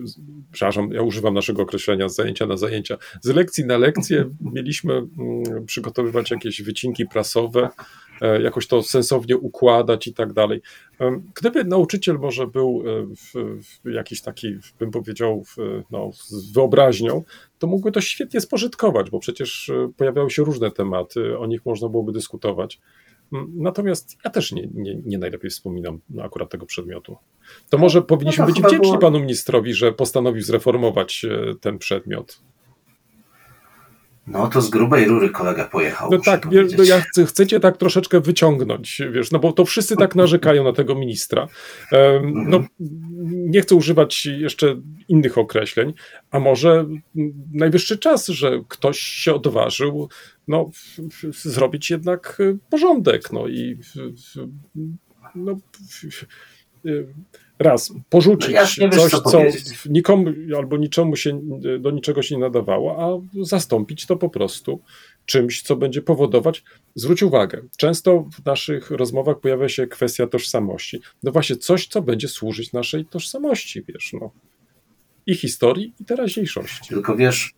przepraszam, ja używam naszego określenia z zajęcia na zajęcia, z lekcji na lekcję mieliśmy mm, przygotowywać jakieś wycinki prasowe, e, jakoś to sensownie układać i tak dalej. Gdyby nauczyciel może był e, jakiś taki, bym powiedział, no, z wyobraźnią, to mógłby to świetnie spożytkować, bo przecież e, pojawiały się różne tematy, o nich można byłoby dyskutować. Natomiast ja też nie, nie, nie najlepiej wspominam no, akurat tego przedmiotu. To może powinniśmy to być wdzięczni było- panu ministrowi, że postanowił zreformować e, ten przedmiot. No to z grubej rury kolega pojechał. No tak, wie, no ja chcę, chcecie tak troszeczkę wyciągnąć, wiesz, no bo to wszyscy tak narzekają na tego ministra. Em, No, nie chcę używać jeszcze innych określeń, a może najwyższy czas, że ktoś się odważył no, zrobić jednak y, porządek, no i no, y, raz porzucić No coś, co co nikomu albo niczemu się do niczego się nie nadawało, a zastąpić to po prostu czymś, co będzie powodować. Zwróć uwagę, często w naszych rozmowach pojawia się kwestia tożsamości. No właśnie, coś, co będzie służyć naszej tożsamości, wiesz, no. I historii, i teraźniejszości. Tylko wiesz,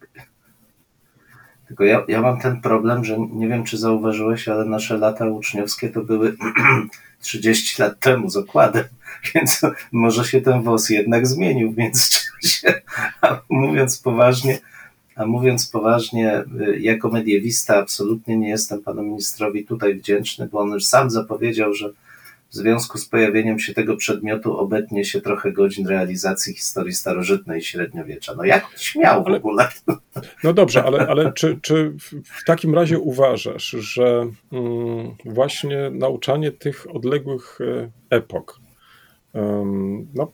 tylko ja, ja mam ten problem, że nie wiem, czy zauważyłeś, ale nasze lata uczniowskie to były 30 lat temu z okładem, więc może się ten WOS jednak zmienił w międzyczasie. A mówiąc poważnie, a mówiąc poważnie, y, jako mediewista absolutnie nie jestem panu ministrowi tutaj wdzięczny, bo on już sam zapowiedział, że w związku z pojawieniem się tego przedmiotu obetnie się trochę godzin realizacji historii starożytnej i średniowiecza. No jak śmiał w Ale- ogóle? No dobrze, ale, ale czy, czy w- w takim razie uważasz, że mm, właśnie nauczanie tych odległych e, epok, no,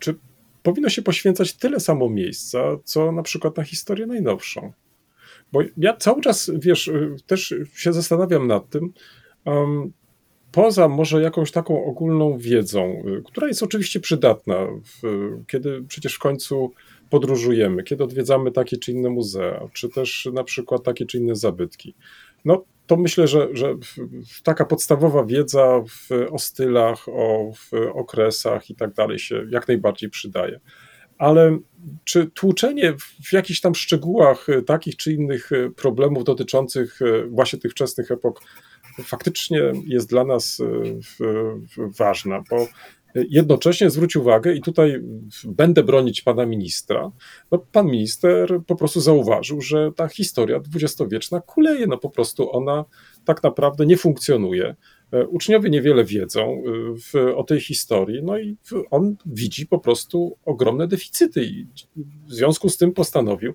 czy powinno się poświęcać tyle samo miejsca, co na przykład na historię najnowszą? Bo ja cały czas, wiesz, też się zastanawiam nad tym, poza może jakąś taką ogólną wiedzą, y, która jest oczywiście przydatna, w, kiedy przecież w końcu podróżujemy, kiedy odwiedzamy takie czy inne muzea, czy też na przykład takie czy inne zabytki. No to myślę, że, że taka podstawowa wiedza w, o stylach, o okresach i tak dalej się jak najbardziej przydaje. Ale czy tłuczenie w jakichś tam szczegółach y, takich czy innych y, problemów dotyczących właśnie tych wczesnych epok faktycznie jest dla nas ważna, bo jednocześnie zwróć uwagę, i tutaj będę bronić pana ministra, no pan minister po prostu zauważył, że ta historia dwudziestowieczna kuleje, no po prostu ona tak naprawdę nie funkcjonuje. Uczniowie niewiele wiedzą w, o tej historii, no i on widzi po prostu ogromne deficyty i w związku z tym postanowił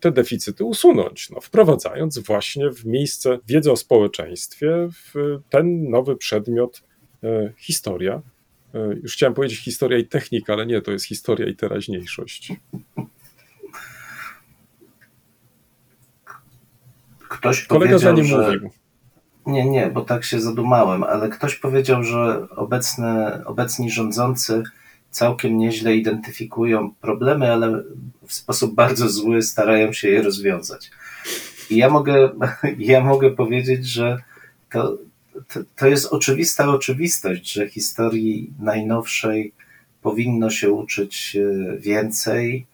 te deficyty usunąć, no, wprowadzając właśnie w miejsce wiedzy o społeczeństwie w ten nowy przedmiot historia E, już chciałem powiedzieć historia i technika, ale nie, to jest historia i teraźniejszość. Ktoś Kolega za nie że... mówił. Nie, nie, bo tak się zadumałem, ale ktoś powiedział, że obecne, obecni rządzący całkiem nieźle identyfikują problemy, ale w sposób bardzo zły starają się je rozwiązać. I ja mogę, ja mogę powiedzieć, że to, to, to jest oczywista oczywistość, że historii najnowszej powinno się uczyć e, więcej,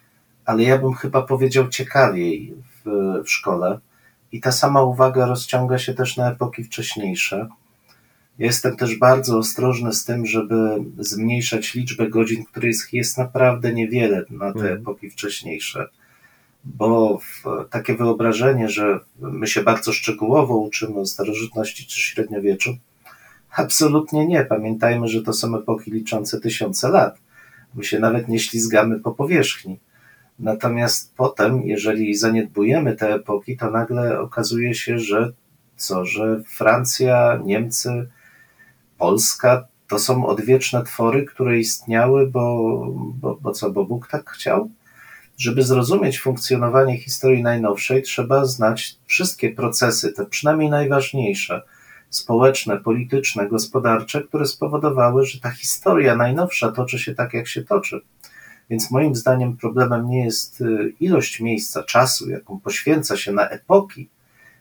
ale ja bym chyba powiedział ciekawiej w, w szkole. I ta sama uwaga rozciąga się też na epoki wcześniejsze. Jestem też bardzo ostrożny z tym, żeby zmniejszać liczbę godzin, których jest naprawdę niewiele na te mm. epoki wcześniejsze bo takie wyobrażenie, że my się bardzo szczegółowo uczymy o starożytności czy średniowieczu, absolutnie nie. Pamiętajmy, że to są epoki liczące tysiące lat. My się nawet nie ślizgamy po powierzchni. Natomiast potem, jeżeli zaniedbujemy te epoki, to nagle okazuje się, że co, że Francja, Niemcy, Polska to są odwieczne twory, które istniały, bo, bo, bo co, bo Bóg tak chciał? Żeby zrozumieć funkcjonowanie historii najnowszej, trzeba znać wszystkie procesy, te przynajmniej najważniejsze, społeczne, polityczne, gospodarcze, które spowodowały, że ta historia najnowsza toczy się tak, jak się toczy. Więc moim zdaniem problemem nie jest y, ilość miejsca, czasu, jaką poświęca się na epoki.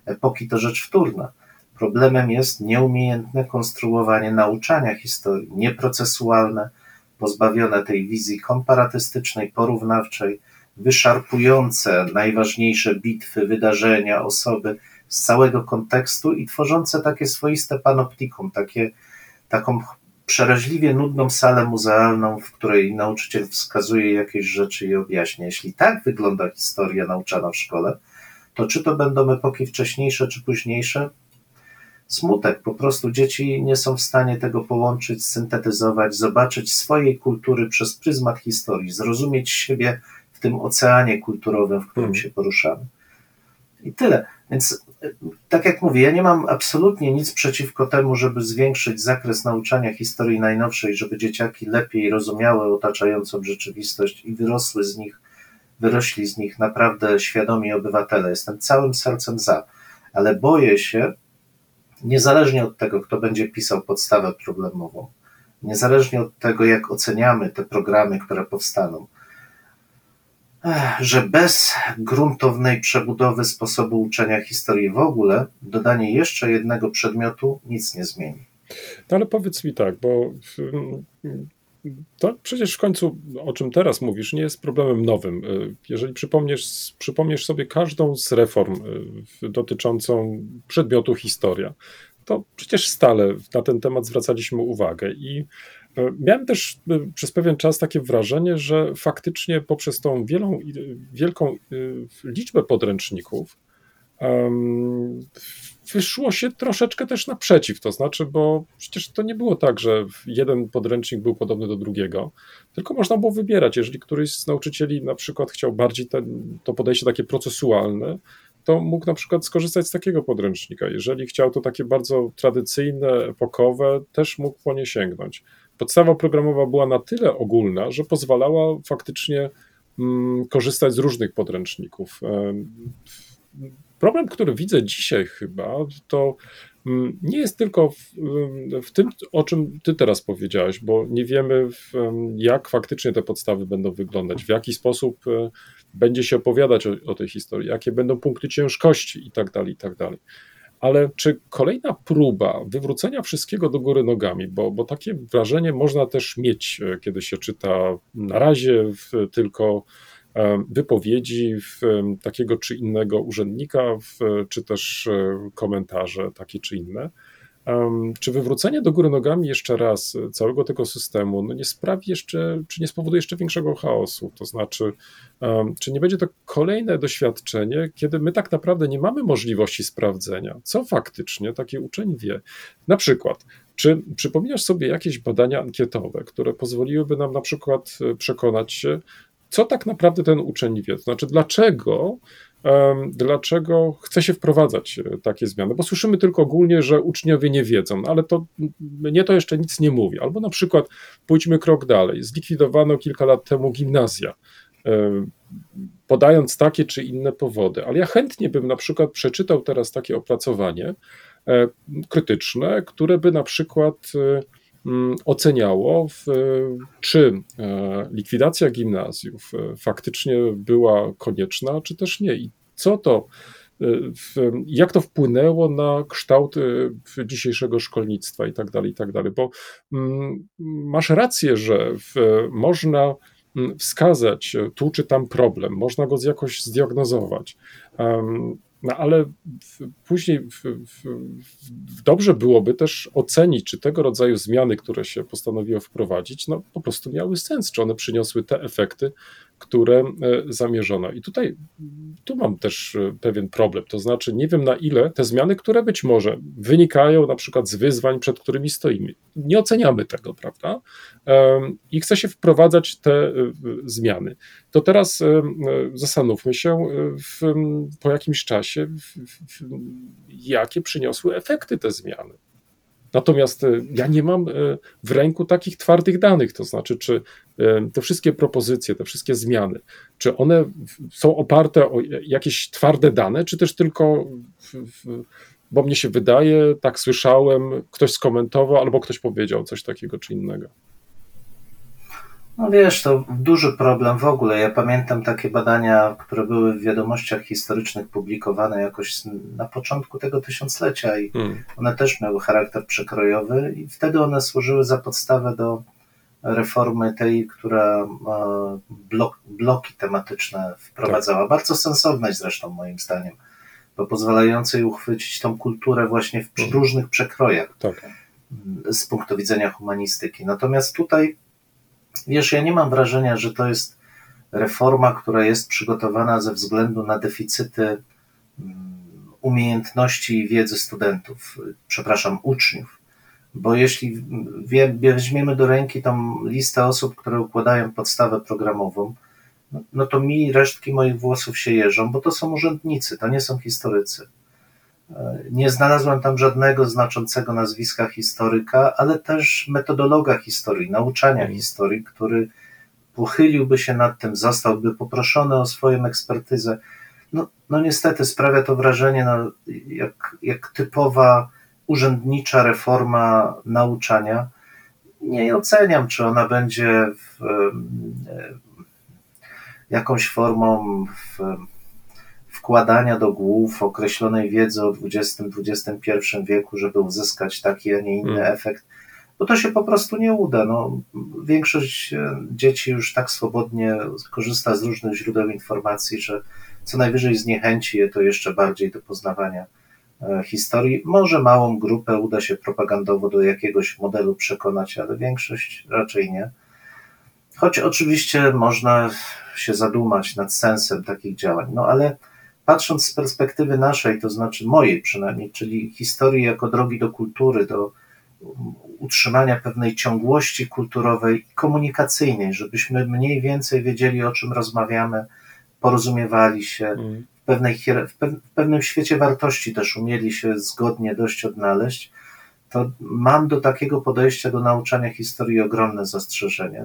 Epoki to rzecz wtórna. Problemem jest nieumiejętne konstruowanie nauczania historii, nieprocesualne, pozbawione tej wizji komparatystycznej, porównawczej, wyszarpujące najważniejsze bitwy, wydarzenia, osoby z całego kontekstu i tworzące takie swoiste panoptikum, takie, taką przeraźliwie nudną salę muzealną, w której nauczyciel wskazuje jakieś rzeczy i objaśnia. Jeśli tak wygląda historia nauczana w szkole, to czy to będą epoki wcześniejsze czy późniejsze? Smutek. Po prostu dzieci nie są w stanie tego połączyć, syntetyzować, zobaczyć swojej kultury przez pryzmat historii, zrozumieć siebie tym oceanie kulturowym, w którym hmm. się poruszamy. I tyle. Więc, tak jak mówię, ja nie mam absolutnie nic przeciwko temu, żeby zwiększyć zakres nauczania historii najnowszej, żeby dzieciaki lepiej rozumiały otaczającą rzeczywistość i wyrosły z nich, wyrośli z nich naprawdę świadomi obywatele. Jestem całym sercem za, ale boję się, niezależnie od tego, kto będzie pisał podstawę problemową, niezależnie od tego, jak oceniamy te programy, które powstaną, że bez gruntownej przebudowy sposobu uczenia historii w ogóle, dodanie jeszcze jednego przedmiotu nic nie zmieni. No ale powiedz mi tak, bo to przecież w końcu, o czym teraz mówisz, nie jest problemem nowym. Jeżeli przypomniesz, przypomniesz sobie każdą z reform dotyczącą przedmiotu historia, to przecież stale na ten temat zwracaliśmy uwagę i E, miałem też przez pewien czas takie wrażenie, że faktycznie poprzez tą wielą, wielką liczbę podręczników wyszło się troszeczkę też naprzeciw. To znaczy, bo przecież to nie było tak, że jeden podręcznik był podobny do drugiego, tylko można było wybierać. Jeżeli któryś z nauczycieli na przykład chciał bardziej ten, to podejście takie procesualne, to mógł na przykład skorzystać z takiego podręcznika. Jeżeli chciał to takie bardzo tradycyjne, epokowe, też mógł po nie sięgnąć podstawa programowa była na tyle ogólna, że pozwalała faktycznie mm, korzystać z różnych podręczników. Problem, który widzę dzisiaj chyba, to mm, nie jest tylko w, w, tym, o czym ty teraz powiedziałeś, bo nie wiemy, jak faktycznie te podstawy będą wyglądać, w jaki sposób e, będzie się opowiadać o, o tej historii, jakie będą punkty ciężkości i tak dalej, i tak dalej. Ale czy kolejna próba wywrócenia wszystkiego do góry nogami, bo, bo takie wrażenie można też mieć, e, kiedy się czyta na razie tylko wypowiedzi takiego czy innego urzędnika, czy też e, komentarze takie czy inne. Czy wywrócenie do góry nogami jeszcze raz całego tego systemu no nie sprawi jeszcze, czy nie spowoduje jeszcze większego chaosu? To znaczy, czy nie będzie to kolejne doświadczenie, kiedy my tak naprawdę nie mamy możliwości sprawdzenia, co faktycznie taki uczeń wie? Na przykład, czy przypominasz sobie jakieś badania ankietowe, które pozwoliłyby nam na przykład e, przekonać się, co tak naprawdę ten uczeń wie? Znaczy, dlaczego dlaczego chce się wprowadzać e, takie zmiany, bo słyszymy tylko ogólnie, że uczniowie nie wiedzą, no ale to mnie to jeszcze nic nie mówi. Albo na przykład pójdźmy krok dalej. Zlikwidowano kilka lat temu gimnazja, em, podając takie czy inne powody, ale ja chętnie bym na przykład przeczytał teraz takie opracowanie e, krytyczne, które by na przykład e, oceniało, w, czy e, likwidacja gimnazjów e, faktycznie była konieczna, czy też nie. I co to, e, jak to wpłynęło na kształt e, dzisiejszego szkolnictwa i tak dalej, i tak dalej. Bo mm, masz rację, że można mm, wskazać e, tu czy tam problem, można go jakoś zdiagnozować. No ale w, później w, w, dobrze byłoby też ocenić, czy tego rodzaju zmiany, które się postanowiło wprowadzić, no po prostu miały sens, czy one przyniosły te efekty, które e, zamierzono. I tutaj tu mam też e, pewien problem, to znaczy nie wiem na ile te zmiany, które być może wynikają na przykład z wyzwań, przed którymi stoimy, nie oceniamy tego, prawda? I chce się wprowadzać te e, zmiany. To teraz zastanówmy się w, po jakimś czasie, w, w, jakie przyniosły efekty te zmiany. Natomiast e, ja nie mam e, w ręku takich twardych danych, to znaczy, czy e, te wszystkie propozycje, te wszystkie zmiany, czy one są oparte o jakieś twarde dane, czy też tylko, bo mnie się wydaje, tak słyszałem, ktoś skomentował albo ktoś powiedział coś takiego czy innego. No wiesz, to duży problem w ogóle. Ja pamiętam takie badania, które były w wiadomościach historycznych publikowane jakoś na początku tego tysiąclecia i Hmm. one też miały charakter przekrojowy i wtedy one służyły za podstawę do reformy tej, która e, blok, bloki tematyczne wprowadzała. Bardzo sensownej zresztą moim zdaniem, bo pozwalającej uchwycić tą kulturę właśnie w Mhm. różnych przekrojach Tak. z punktu widzenia humanistyki. Natomiast tutaj, wiesz, ja nie mam wrażenia, że to jest reforma, która jest przygotowana ze względu na deficyty mm, umiejętności i wiedzy studentów, przepraszam, uczniów. Bo jeśli weźmiemy do ręki tą listę osób, które układają podstawę programową, no, no to mi resztki moich włosów się jeżą, bo to są urzędnicy, to nie są historycy. Nie znalazłem tam żadnego znaczącego nazwiska historyka, ale też metodologa historii, nauczania historii, który pochyliłby się nad tym, zostałby poproszony o swoją ekspertyzę. No, no niestety sprawia to wrażenie, no, jak, jak typowa urzędnicza reforma nauczania. Nie oceniam, czy ona będzie w, em, jakąś formą w, wkładania do głów określonej wiedzy o XX-XXI wieku, żeby uzyskać taki, a nie inny Mm. efekt, bo to się po prostu nie uda. No, większość e, dzieci już tak swobodnie korzysta z różnych źródeł informacji, że co najwyżej zniechęci je to jeszcze bardziej do poznawania e, historii. Może małą grupę uda się propagandowo do jakiegoś modelu przekonać, ale większość raczej nie. Choć oczywiście można się zadumać nad sensem takich działań, no ale patrząc z perspektywy naszej, to znaczy mojej przynajmniej, czyli historii jako drogi do kultury, do utrzymania pewnej ciągłości kulturowej i komunikacyjnej, żebyśmy mniej więcej wiedzieli, o czym rozmawiamy, porozumiewali się, Mm. w, pewnej, w pew- w pewnym świecie wartości też umieli się zgodnie dość odnaleźć, to mam do takiego podejścia do nauczania historii ogromne zastrzeżenia.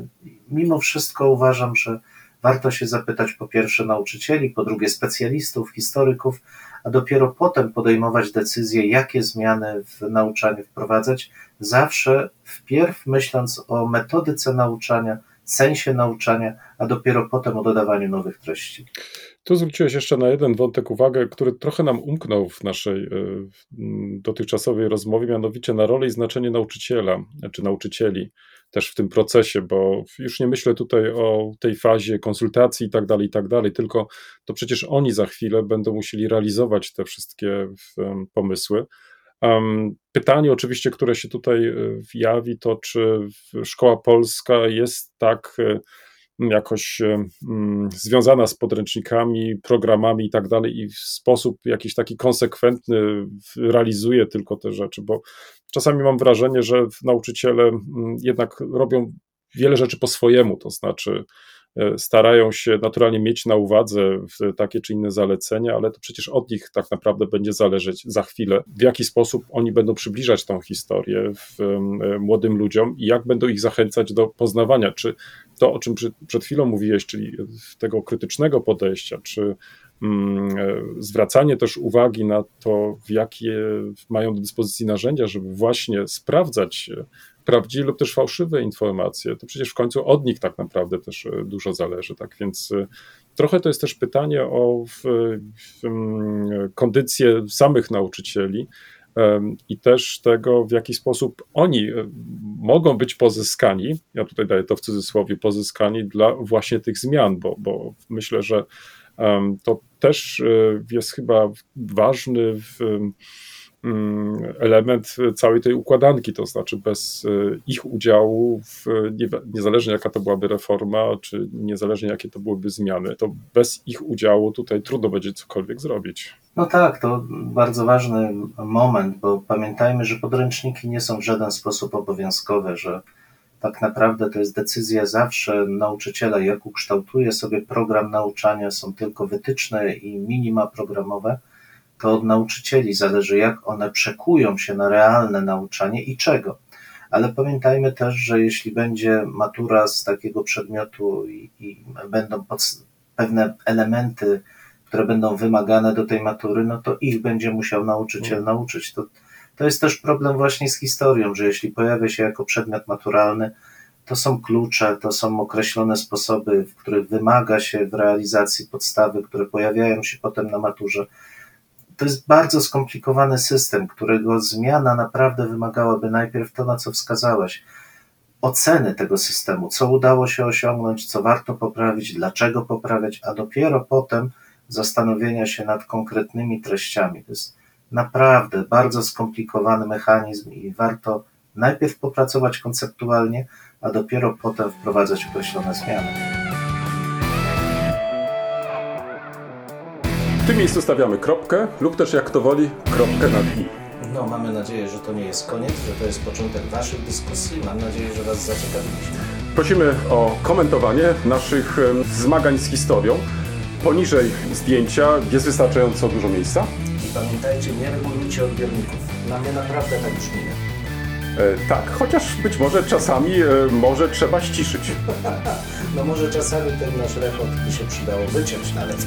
Mimo wszystko uważam, że warto się zapytać po pierwsze nauczycieli, po drugie specjalistów, historyków, a dopiero potem podejmować decyzje, jakie zmiany w nauczaniu wprowadzać, zawsze wpierw myśląc o metodyce nauczania, sensie nauczania, a dopiero potem o dodawaniu nowych treści. Tu zwróciłeś jeszcze na jeden wątek uwagę, który trochę nam umknął w naszej e, dotychczasowej rozmowie, mianowicie na rolę i znaczenie nauczyciela czy nauczycieli. Też w tym procesie, bo już nie myślę tutaj o tej fazie konsultacji i tak dalej, i tak dalej, tylko to przecież oni za chwilę będą musieli realizować te wszystkie pomysły. Pytanie oczywiście, które się tutaj e, jawi, to czy szkoła polska jest tak e, jakoś e, mm, związana z podręcznikami, programami i tak dalej i w sposób jakiś taki konsekwentny realizuje tylko te rzeczy, bo czasami mam wrażenie, że nauczyciele mm, jednak robią wiele rzeczy po swojemu, to znaczy starają się naturalnie mieć na uwadze takie czy inne zalecenia, ale to przecież od nich tak naprawdę będzie zależeć za chwilę, w jaki sposób oni będą przybliżać tą historię w, em, młodym ludziom i jak będą ich zachęcać do poznawania, czy to, o czym przed, przed chwilą mówiłeś, czyli tego krytycznego podejścia, czy mm, e, zwracanie też uwagi na to, jakie mają do dyspozycji narzędzia, żeby właśnie sprawdzać e, prawdziwe lub też fałszywe informacje, to przecież w końcu od nich tak naprawdę też e, dużo zależy. Tak więc e, trochę to jest też pytanie o w, w, mm, kondycję samych nauczycieli i też tego, w jaki sposób oni e, mogą być pozyskani, ja tutaj daję to w cudzysłowie, pozyskani dla właśnie tych zmian, bo, bo myślę, że to też jest chyba ważny w, element całej tej układanki, to znaczy bez e, ich udziału, w, nie- niezależnie jaka to byłaby reforma, czy niezależnie jakie to byłyby zmiany, to bez ich udziału tutaj trudno będzie cokolwiek zrobić. No tak, to bardzo ważny moment, bo pamiętajmy, że podręczniki nie są w żaden sposób obowiązkowe, że tak naprawdę to jest decyzja zawsze nauczyciela, jak ukształtuje sobie program nauczania, są tylko wytyczne i minima programowe. To od nauczycieli zależy, jak one przekują się na realne nauczanie i czego. Ale pamiętajmy też, że jeśli będzie matura z takiego przedmiotu i, i będą pod, pewne elementy, które będą wymagane do tej matury, no to ich będzie musiał nauczyciel nauczyć. To, to jest też problem właśnie z historią, że jeśli pojawia się jako przedmiot maturalny, to są klucze, to są określone sposoby, w których wymaga się w realizacji podstawy, które pojawiają się potem na maturze. To jest bardzo skomplikowany system, którego zmiana naprawdę wymagałaby najpierw to, na co wskazałeś. Oceny tego systemu, co udało się osiągnąć, co warto poprawić, dlaczego poprawiać, a dopiero potem zastanowienia się nad konkretnymi treściami. To jest naprawdę bardzo skomplikowany mechanizm i warto najpierw popracować konceptualnie, a dopiero potem wprowadzać określone zmiany. W tym miejscu stawiamy kropkę lub też jak kto woli kropkę nad i. No, mamy nadzieję, że to nie jest koniec, że to jest początek Waszych dyskusji. Mam nadzieję, że Was zaciekawiliśmy. Prosimy o komentowanie naszych em, zmagań z historią. Poniżej zdjęcia jest wystarczająco dużo miejsca. I pamiętajcie, nie regulujcie odbiorników. Na mnie naprawdę tak brzmi. E, tak, chociaż być może czasami e, może trzeba ściszyć. No może czasami ten nasz rekord by się przydało wyciąć nawet.